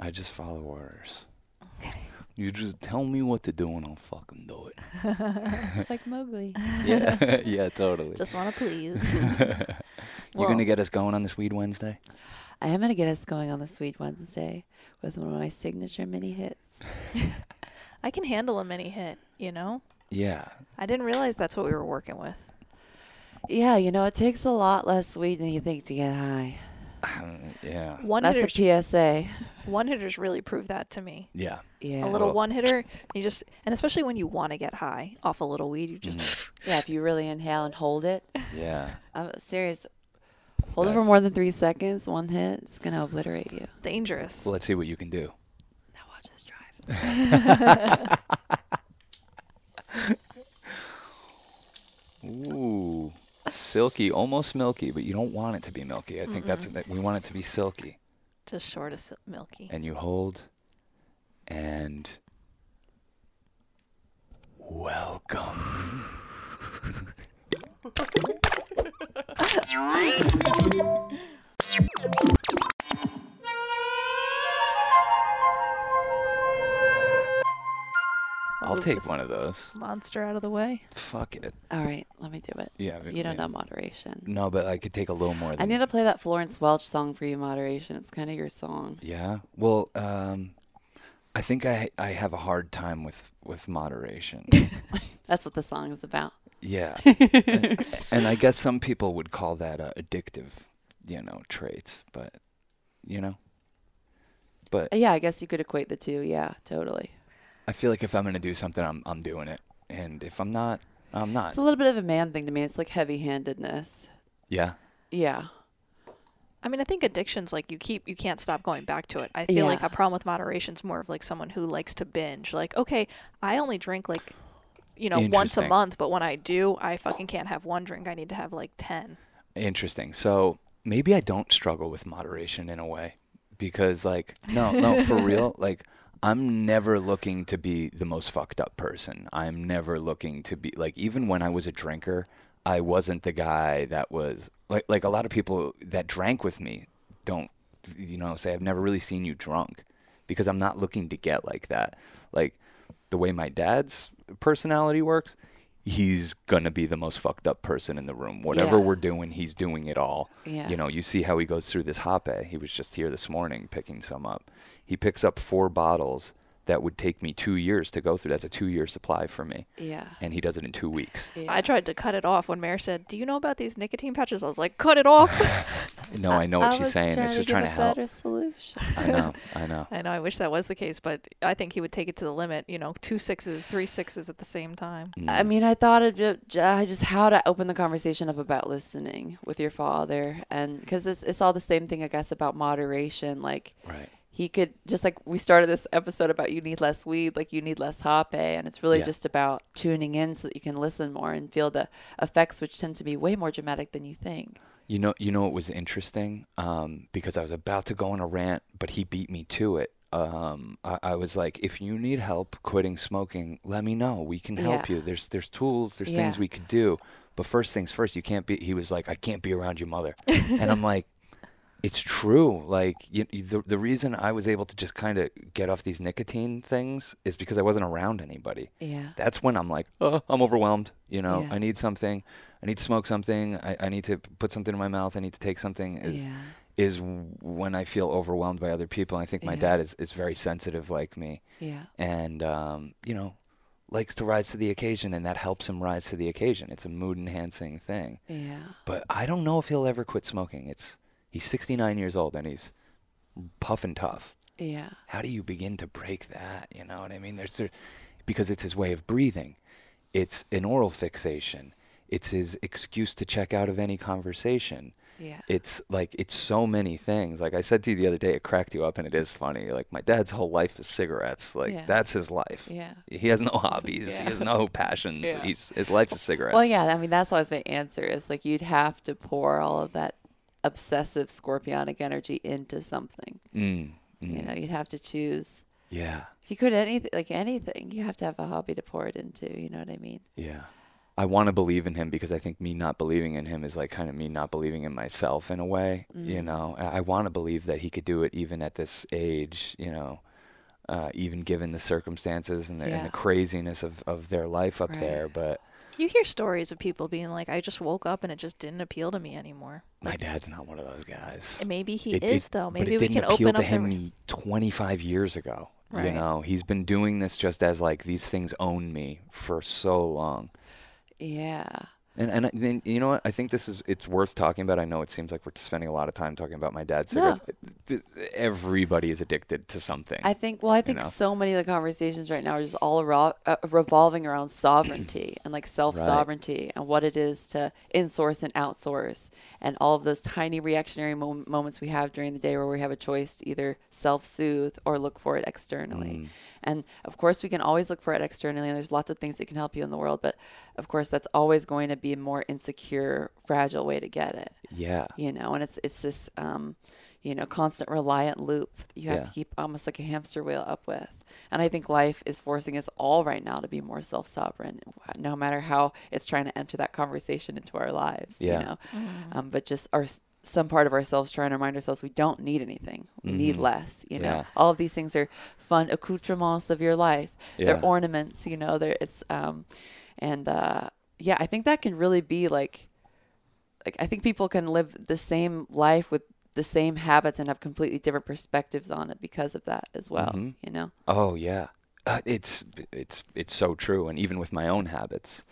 I just follow orders. You just tell me what to do and I'll fucking do it. It's like Mowgli. Yeah, yeah, totally. Just want to please. You're gonna get us going on this Weed Wednesday? I am going to get us going on the Weed Wednesday with one of my signature mini hits. I can handle a mini hit, you know? Yeah. I didn't realize that's what we were working with. Yeah, you know, it takes a lot less weed than you think to get high. yeah. One That's hitters, a PSA. one hitters really prove that to me. Yeah. Yeah. A little Well- one hitter, you just, and especially when you want to get high off a little weed, you just, Mm-hmm. Yeah, if you really inhale and hold it. Yeah. I'm serious. Hold it for more than three seconds, one hit, it's going to obliterate you. dangerous. Well, let's see what you can do. Now watch this drive. Ooh. Silky, almost milky, but you don't want it to be milky. I think that's that we want it to be silky. Just short of sil- milky. And you hold and welcome. take one of those. Monster out of the way. Fuck it. All right, let me do it. Yeah. but- You don't yeah. know moderation. No, but I could take a little more. I need to play that Florence Welch song for you, moderation. It's kind of your song. Yeah. Well, um, I think I I have a hard time with with moderation. That's what the song is about. yeah. and, and I guess some people would call that uh, addictive, you know, traits. But you know, but Uh, Yeah, I guess you could equate the two. Yeah, totally. I feel like if I'm gonna do something, I'm I'm doing it, and if I'm not, I'm not. It's a little bit of a man thing to me. It's like heavy-handedness. yeah. Yeah. I mean, I think addiction's like you keep, you can't stop going back to it. I feel like a problem with moderation is more of like someone who likes to binge. Like, okay, I only drink like, you know, once a month, but when I do, I fucking can't have one drink. I need to have like 10. Interesting. So maybe I don't struggle with moderation in a way because, like, no, no, for real, like, I'm never looking to be the most fucked up person. I'm never looking to be like, even when I was a drinker, I wasn't the guy that was like, like a lot of people that drank with me don't, you know, say, I've never really seen you drunk because I'm not looking to get like that. Like, the way my dad's personality works, he's gonna be the most fucked up person in the room. Whatever Yeah. we're doing, he's doing it all. Yeah. You know, you see how he goes through this hape. He was just here this morning picking some up. He picks up four bottles that would take me two years to go through. That's a two year supply for me. Yeah. And he does it in two weeks. yeah. I tried to cut it off when Mare said, "Do you know about these nicotine patches?" I was like, "Cut it off." No, I know what I she's saying. It's just give trying to a help. Better solution. I know, I know. I know. I wish that was the case, but I think he would take it to the limit. You know, two sixes, three sixes at the same time. Mm. I mean, I thought of ju- ju- just how to open the conversation up about listening with your father, and because it's it's all the same thing, I guess, about moderation. Like Right. He could just like we started this episode about you need less weed, like you need less hape, and it's really Yeah. just about tuning in so that you can listen more and feel the effects, which tend to be way more dramatic than you think. You know, you know, it was interesting um, because I was about to go on a rant, but he beat me to it. Um, I, I was like, if you need help quitting smoking, let me know. We can help Yeah. you. There's there's tools. There's things we could do. But first things first, you can't be. He was like, I can't be around your mother, and I'm like, it's true. Like you, the the reason I was able to just kind of get off these nicotine things is because I wasn't around anybody Yeah. that's when I'm like, oh, I'm overwhelmed. You know, Yeah. I need something. I need to smoke something. I, I need to put something in my mouth. I need to take something. Is Yeah. is when I feel overwhelmed by other people. I think my Yeah. dad is, is very sensitive like me, Yeah. and um, you know, likes to rise to the occasion, and that helps him rise to the occasion. It's a mood enhancing thing. Yeah. But I don't know if he'll ever quit smoking. It's he's 69 years old and he's puffing tough Yeah. how do you begin to break that? You know what I mean? There's there, because it's his way of breathing. It's an oral fixation. It's his excuse to check out of any conversation. Yeah. It's like it's so many things. Like I said to you the other day, it cracked you up, and it is funny. Like my dad's whole life is cigarettes. Like Yeah. that's his life. Yeah. He has no hobbies. Yeah. He has no passions. Yeah. He's his life is cigarettes. Well, yeah. I mean, that's always my answer is like you'd have to pour all of that obsessive scorpionic energy into something. Mm, You mm, know, you'd have to choose. yeah. If you could anything like anything, you have to have a hobby to pour it into. You know what I mean? Yeah. I want to believe in him because I think me not believing in him is like kind of me not believing in myself in a way, you Mm. know. And I want to believe that he could do it even at this age, you know, uh, even given the circumstances and the, and the craziness of, of their life up Right. there. But You hear stories of people being like, "I just woke up and it just didn't appeal to me anymore." my dad's not one of those guys. Maybe he It- is it- though. but Maybe it we didn't can appeal open to up him the. 25 years ago. You know, he's been doing this just as like these things own me for so long. Yeah. And and then you know what? I think this is it's worth talking about. I know it seems like we're spending a lot of time talking about my dad's cigarettes. Th- Everybody is addicted to something. I think. Well, I think know? so many of the conversations right now are just all aro- uh, revolving around sovereignty and like self sovereignty and what it is to insource and outsource, and all of those tiny reactionary mo- moments we have during the day where we have a choice to either self soothe or look for it externally. Mm. And of course, we can always look for it externally, and there's lots of things that can help you in the world. But of course, that's always going to be a more insecure, fragile way to get it yeah. you know and it's it's this um you know constant reliant loop that you have Yeah. to keep almost like a hamster wheel up with and i think life is forcing us all right now to be more self-sovereign no matter how it's trying to enter that conversation into our lives Yeah. you know um, but just our some part of ourselves trying to remind ourselves we don't need anything we need Mhm. less you know Yeah. all of these things are fun accoutrements of your life they're ornaments you know they're it's um and uh yeah i think that can really be like like I think people can live the same life with the same habits and have completely different perspectives on it because of that as well. Mhm. You know? Oh yeah, uh, it's it's it's so true. And even with my own habits,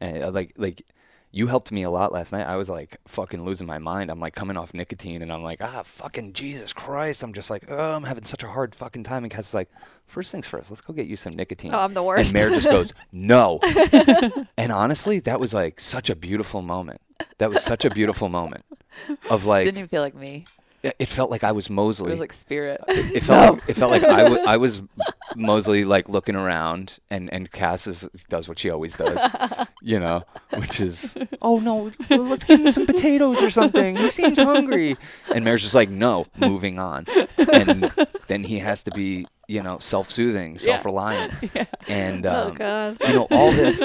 and uh, like like you helped me a lot last night. I was like fucking losing my mind. I'm like coming off nicotine, and I'm like ah fucking Jesus Christ. I'm just like oh I'm having such a hard fucking time. And Cass is like first things first. Let's go get you some nicotine. Oh, I'm the worst. And Mare just goes no. and honestly, that was like such a beautiful moment. That was such a beautiful moment of like Didn't even feel like me. It it felt like I was It Mosley. was like spirit. It felt like it felt like I, w- I was Mosley like looking around and and Cass is, does what she always does, you know, which is oh no, well, let's give him some potatoes or something. He seems hungry, and Mare's just like no, moving on, and then he has to be you know self-soothing, self-reliant, and oh um, God. you know all this.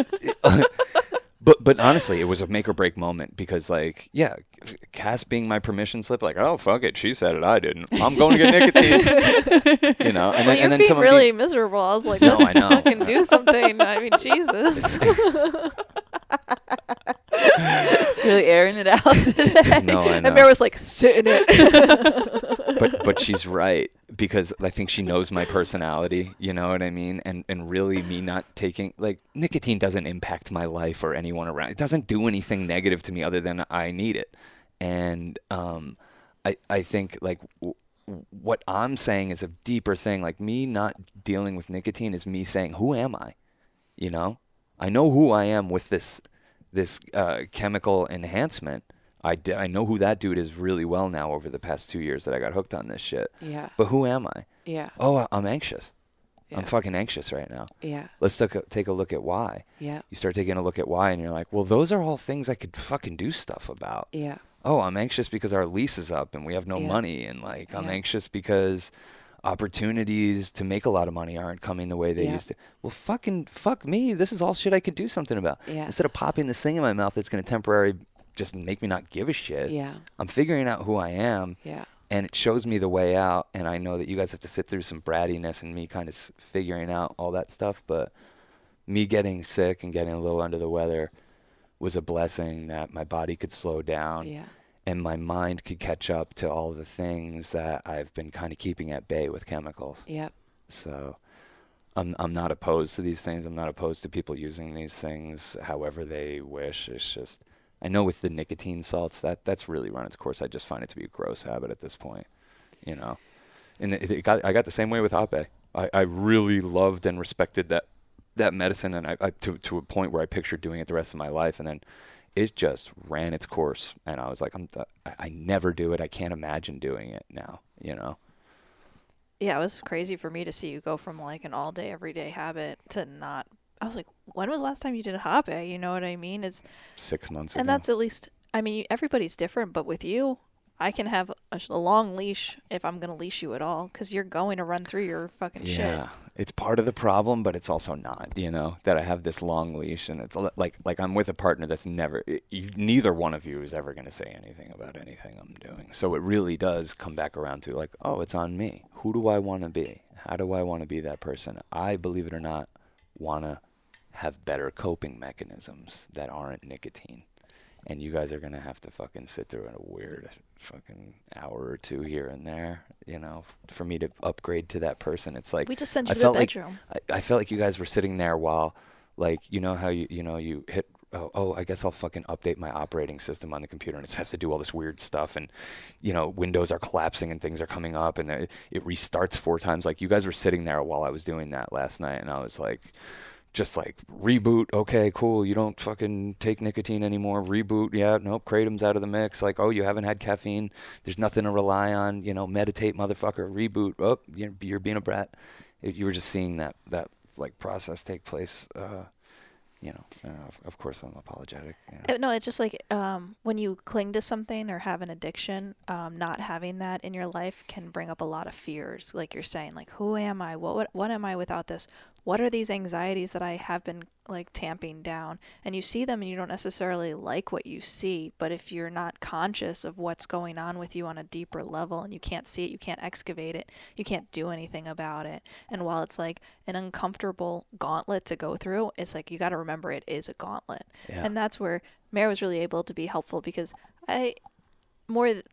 But but honestly, it was a make or break moment because like yeah, Cass being my permission slip, like oh fuck it, she said it, I didn't. I'm going to get nicotine, you know. And well, then you're and then being someone really being- miserable. I was like, No, I let's know. fucking do something. I mean, Jesus. really airing it out today. no, I know. and Mary was like, sit in it. but but she's right because I think she knows my personality. You know what I mean? And and really, me not taking like nicotine doesn't impact my life or anyone around. It doesn't do anything negative to me other than I need it. And um, I I think like. W- what I'm saying is a deeper thing. Like me not dealing with nicotine is me saying, "Who am I?" You know, I know who I am with this this uh, chemical enhancement. I, d- I know who that dude is really well now over the past two years that I got hooked on this shit. yeah. But who am I? Yeah. Oh, I- I'm anxious. Yeah. I'm fucking anxious right now. Yeah. Let's take a, take a look at why. Yeah. You start taking a look at why, and you're like, well, those are all things I could fucking do stuff about. Yeah. Oh, I'm anxious because our lease is up and we have no Yeah. money, and like I'm Yeah. anxious because opportunities to make a lot of money aren't coming the way they Yeah. used to. Well, fucking fuck me. This is all shit I could do something about. Yeah. Instead of popping this thing in my mouth that's going to temporarily just make me not give a shit. Yeah. I'm figuring out who I am Yeah. and it shows me the way out and i know that you guys have to sit through some brattiness and me kind of s- figuring out all that stuff but me getting sick and getting a little under the weather was a blessing that my body could slow down Yeah. and my mind could catch up to all the things that i've been kind of keeping at bay with chemicals Yep. so I'm I'm not opposed to these things. I'm not opposed to people using these things however they wish. It's just I know with the nicotine salts that that's really run its course. I just find it to be a gross habit at this point, you know. And it, it got I got the same way with Ape. I, I really loved and respected that that medicine, and I, I to to a point where I pictured doing it the rest of my life, and then it just ran its course, and I was like, I'm th- I, never do it. I can't imagine doing it now, you know. yeah, it was crazy for me to see you go from like an all day, everyday habit to not. I was like, when was the last time you did a hape? You know what I mean? It's Six months ago. and that's at least. I mean, everybody's different, but with you, I can have a, sh- a long leash if I'm going to leash you at all because you're going to run through your fucking shit. Yeah, it's part of the problem, but it's also not. You know that I have this long leash, and it's like like I'm with a partner that's never. You, neither one of you is ever going to say anything about anything I'm doing. So it really does come back around to like, oh, it's on me. Who do I want to be? How do I want to be that person? I believe it or not, want to have better coping mechanisms that aren't nicotine. And you guys are gonna have to fucking sit through a weird fucking hour or two here and there, you know, f- for me to upgrade to that person. It's like We just sent I you to the felt like bedroom. I, I felt like you guys were sitting there while, like, you know how you you know you hit. Oh, oh, I guess I'll fucking update my operating system on the computer, and it has to do all this weird stuff, and you know, windows are collapsing and things are coming up, and it, it restarts four times. Like you guys were sitting there while I was doing that last night, and I was like, just like reboot. Okay, cool. You don't fucking take nicotine anymore. Reboot. Yeah, nope. Kratom's out of the mix. Like, oh, you haven't had caffeine. There's nothing to rely on. You know, meditate, motherfucker. Reboot. Oh, you're, you're being a brat. It, you were just seeing that that like process take place. Uh, you know, uh, of, of course, I'm apologetic. you know. Uh, No, it's just like um, when you cling to something or have an addiction, um, not having that in your life can bring up a lot of fears. Like you're saying, like who am I? What what, what am I without this? What are these anxieties that I have been like tamping down? And you see them, and you don't necessarily like what you see. But if you're not conscious of what's going on with you on a deeper level, and you can't see it, you can't excavate it, you can't do anything about it. And while it's like an uncomfortable gauntlet to go through, it's like you got to remember it is a gauntlet. Yeah. And that's where Mary was really able to be helpful because I more th-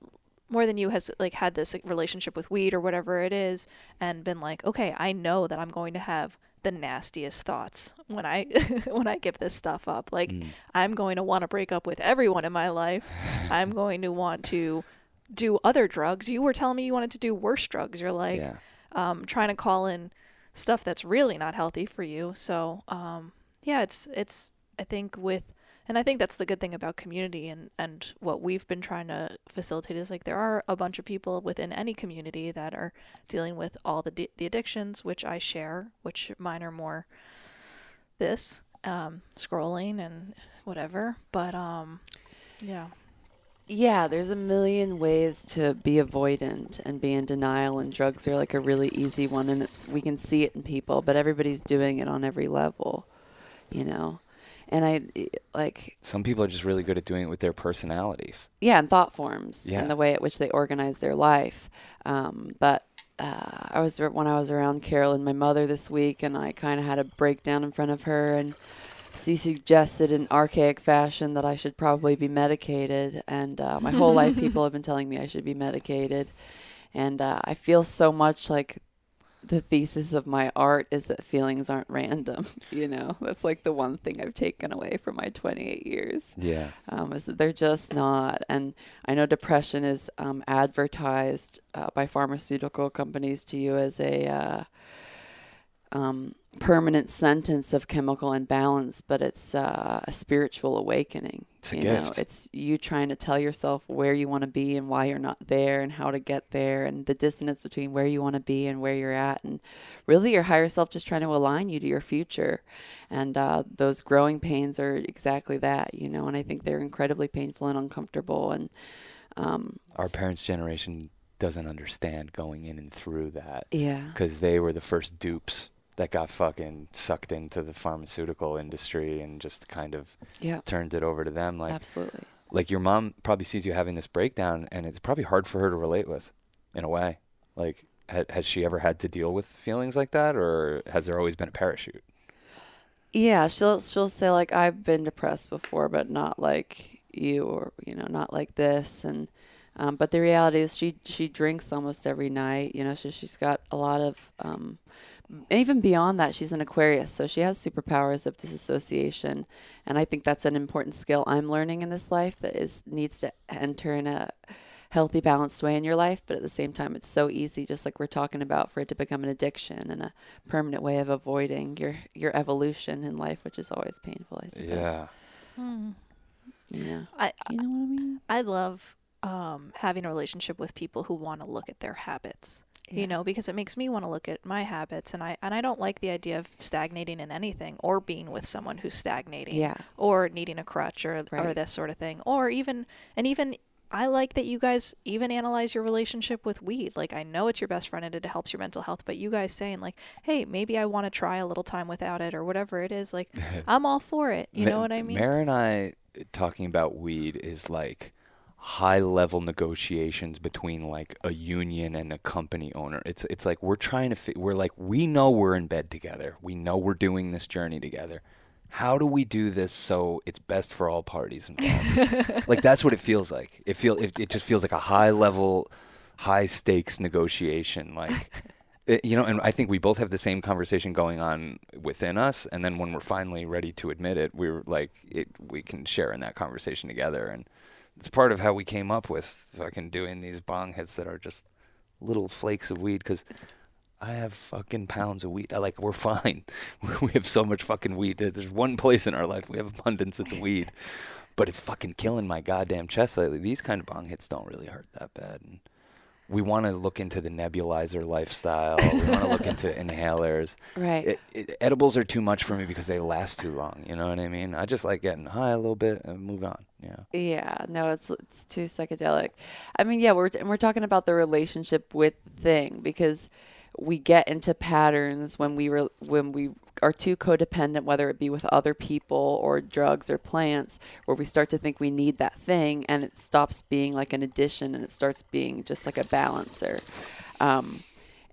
more than you has like had this relationship with weed or whatever it is and been like, okay, I know that I'm going to have the nastiest thoughts when I when I give this stuff up. Like Mm. I'm going to want to break up with everyone in my life. I'm going to want to do other drugs. You were telling me you wanted to do worse drugs. You're like yeah. um, trying to call in stuff that's really not healthy for you. So um, yeah, it's it's I think with and I think that's the good thing about community and and what we've been trying to facilitate is like there are a bunch of people within any community that are dealing with all the di- the addictions which I share, which mine are more this um, scrolling and whatever. But um, yeah. Yeah, there's a million ways to be avoidant and be in denial, and drugs are like a really easy one, and it's we can see it in people, but everybody's doing it on every level, you know. And I like Some people are just really good at doing it with their personalities. yeah, and thought forms Yeah. and the way at which they organize their life. Um, but uh, I was when I was around Carol and my mother this week, and I kind of had a breakdown in front of her, and she suggested in archaic fashion that I should probably be medicated. And uh, my whole life, people have been telling me I should be medicated, and uh, I feel so much like the thesis of my art is that feelings aren't random. You know, that's like the one thing I've taken away from my 28 years Yeah. um, is that they're just not. And I know depression is um, advertised uh, by pharmaceutical companies to you as a uh, um, permanent sentence of chemical imbalance, but it's uh, a spiritual awakening. It's a you gift. Know? It's you trying to tell yourself where you want to be and why you're not there and how to get there and the dissonance between where you want to be and where you're at. And really, your higher self just trying to align you to your future. And uh, those growing pains are exactly that, you know, and I think they're incredibly painful and uncomfortable. And um, Our parents' generation doesn't understand going in and through that yeah. because they were the first dupes that got fucking sucked into the pharmaceutical industry and just kind of Yeah. turned it over to them. Like, Absolutely. like your mom probably sees you having this breakdown, and it's probably hard for her to relate with, in a way. Like, ha- has she ever had to deal with feelings like that, or has there always been a parachute? Yeah, she'll she'll say like I've been depressed before, but not like you, or you know, not like this. And um, but the reality is, she she drinks almost every night. You know, so she's got a lot of um, even beyond that, she's an Aquarius, so she has superpowers of disassociation, and I think that's an important skill I'm learning in this life that is needs to enter in a healthy, balanced way in your life. But at the same time, it's so easy, just like we're talking about, for it to become an addiction and a permanent way of avoiding your your evolution in life, which is always painful. I suppose. Yeah. Yeah. I You know what I mean? I love um, having a relationship with people who want to look at their habits. Yeah. You know, because it makes me want to look at my habits, and I and I don't like the idea of stagnating in anything or being with someone who's stagnating. Yeah. or needing a crutch or or this sort of thing or even and even I like that you guys even analyze your relationship with weed. Like I know it's your best friend and it helps your mental health, but you guys saying like, "Hey, maybe I want to try a little time without it or whatever it is." Like I'm all for it. You know what I mean? Mara and I uh, talking about weed is like high level negotiations between like a union and a company owner. It's it's like we're trying to fi- we're like we know we're in bed together. We know we're doing this journey together. How do we do this so it's best for all parties involved? like that's what it feels like. It feel it, it just feels like a high level high stakes negotiation like it- eh, you know, and I think we both have the same conversation going on within us, and then when we're finally ready to admit it, we're like, it, we can share in that conversation together, and it's part of how we came up with fucking doing these bong hits that are just little flakes of weed, because I have fucking pounds of weed. I like, we're fine. we have so much fucking weed. There's one place in our life we have abundance. It's weed, but it's fucking killing my goddamn chest lately. These kind of bong hits don't really hurt that bad. And, we want to look into the nebulizer lifestyle. we want to look into inhalers. Right. It, it, edibles are too much for me because they last too long. You know what I mean? I just like getting high a little bit and move on. Yeah. Yeah, no, it's it's too psychedelic. I mean, yeah, we're and we're talking about the relationship with the thing because we get into patterns when we were when we are too codependent, whether it be with other people or drugs or plants, where we start to think we need that thing, and it stops being like an addition and it starts being just like a balancer. Um,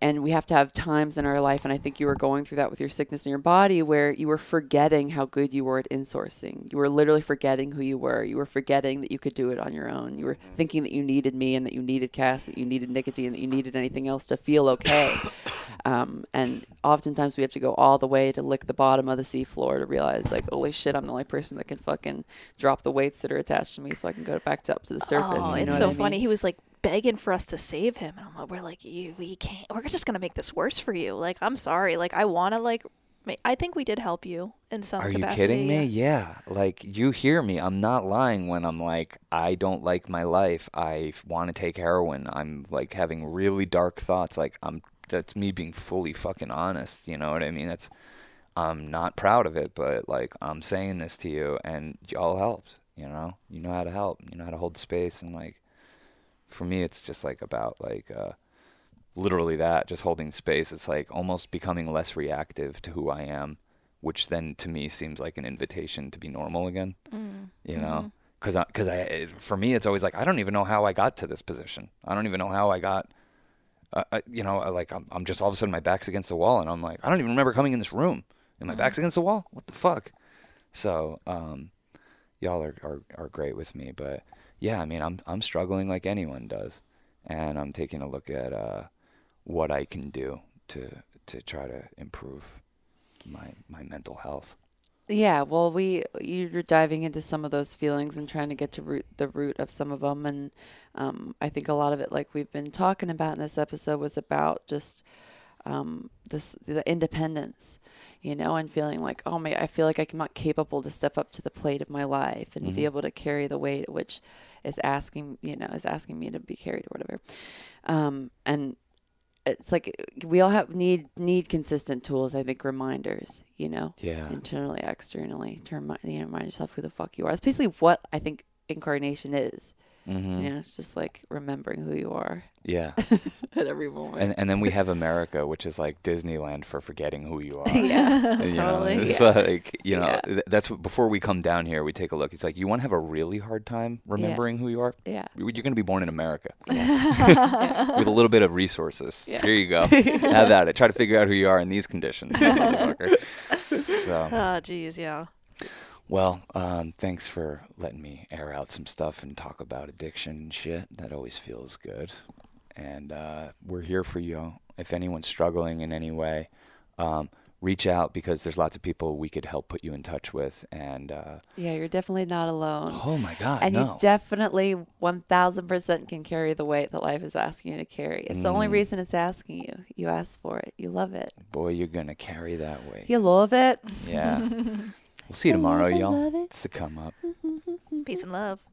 and we have to have times in our life and i think you were going through that with your sickness in your body where you were forgetting how good you were at insourcing. You were literally forgetting who you were. You were forgetting that you could do it on your own. You were thinking that you needed me and that you needed cass that you needed nicotine that you needed anything else to feel okay. Um, and oftentimes we have to go all the way to lick the bottom of the seafloor to realize like holy shit i'm the only person that can fucking drop the weights that are attached to me so i can go back to up to the surface. Oh, you it's so I mean? funny. He was like begging for us to save him, and I'm like, we're like, you, we can't. We're just gonna make this worse for you. Like, I'm sorry. Like, I want to like. I think we did help you in some Are you kidding me? yeah. Yeah. Like you hear me. I'm not lying when I'm like I don't like my life. I want to take heroin. I'm like having really dark thoughts. Like I'm that's me being fully fucking honest. You know what I mean? That's I'm not proud of it, but like I'm saying this to you and y'all helped. You know, you know how to help. You know how to hold space and like for me, it's just like about like uh, literally that, just holding space. It's like almost becoming less reactive to who I am, which then to me seems like an invitation to be normal again. Mm. You know, because because I, it- for me it's always like I don't even know how I got to this position. I don't even know how I got. Uh, I, you know, I, like I'm, I'm just all of a sudden my back's against the wall, and I'm like, I don't even remember coming in this room, and my back's against the wall. What the fuck? So, um, y'all are, are are great with me, but yeah, I mean, I'm I'm struggling like anyone does, and I'm taking a look at uh, what I can do to to try to improve my my mental health. Yeah, well, we you're diving into some of those feelings and trying to get to root the root of some of them, and um, I think a lot of it, like we've been talking about in this episode, was about just um, this the independence, you know, and feeling like, oh my, I feel like I'm not capable to step up to the plate of my life and be Mhm. able to carry the weight, which is asking, you know, is asking me to be carried or whatever, um, and it's like we all have need need consistent tools. I think reminders, you know Yeah. internally, externally, to remind, you know, remind yourself who the fuck you are. That's basically what I think incarnation is. Hmm You know, it's just like remembering who you are Yeah. at every moment. And and then we have America, which is like Disneyland for forgetting who you are. yeah. You know, Totally. it's Yeah. like you know Yeah. th- that's what, before we come down here, we take a look. It's like you want to have a really hard time remembering who you are. Yeah. You're going to be born in America Yeah. with a little bit of resources. Yeah. Here you go. have at it. Try to figure out who you are in these conditions. So, Oh, geez, yeah. Well, um, thanks for letting me air out some stuff and talk about addiction and shit. That always feels good. And uh, we're here for you. If anyone's struggling in any way, um, reach out because there's lots of people we could help put you in touch with. And uh, yeah, you're definitely not alone. oh my God, and no. you definitely 1000% can carry the weight that life is asking you to carry. It's the only Mm. reason it's asking you. You ask for it. You love it. Boy, you're gonna carry that weight. You love it. Yeah. we'll see you tomorrow, y'all. it. It's the come up. Peace and love.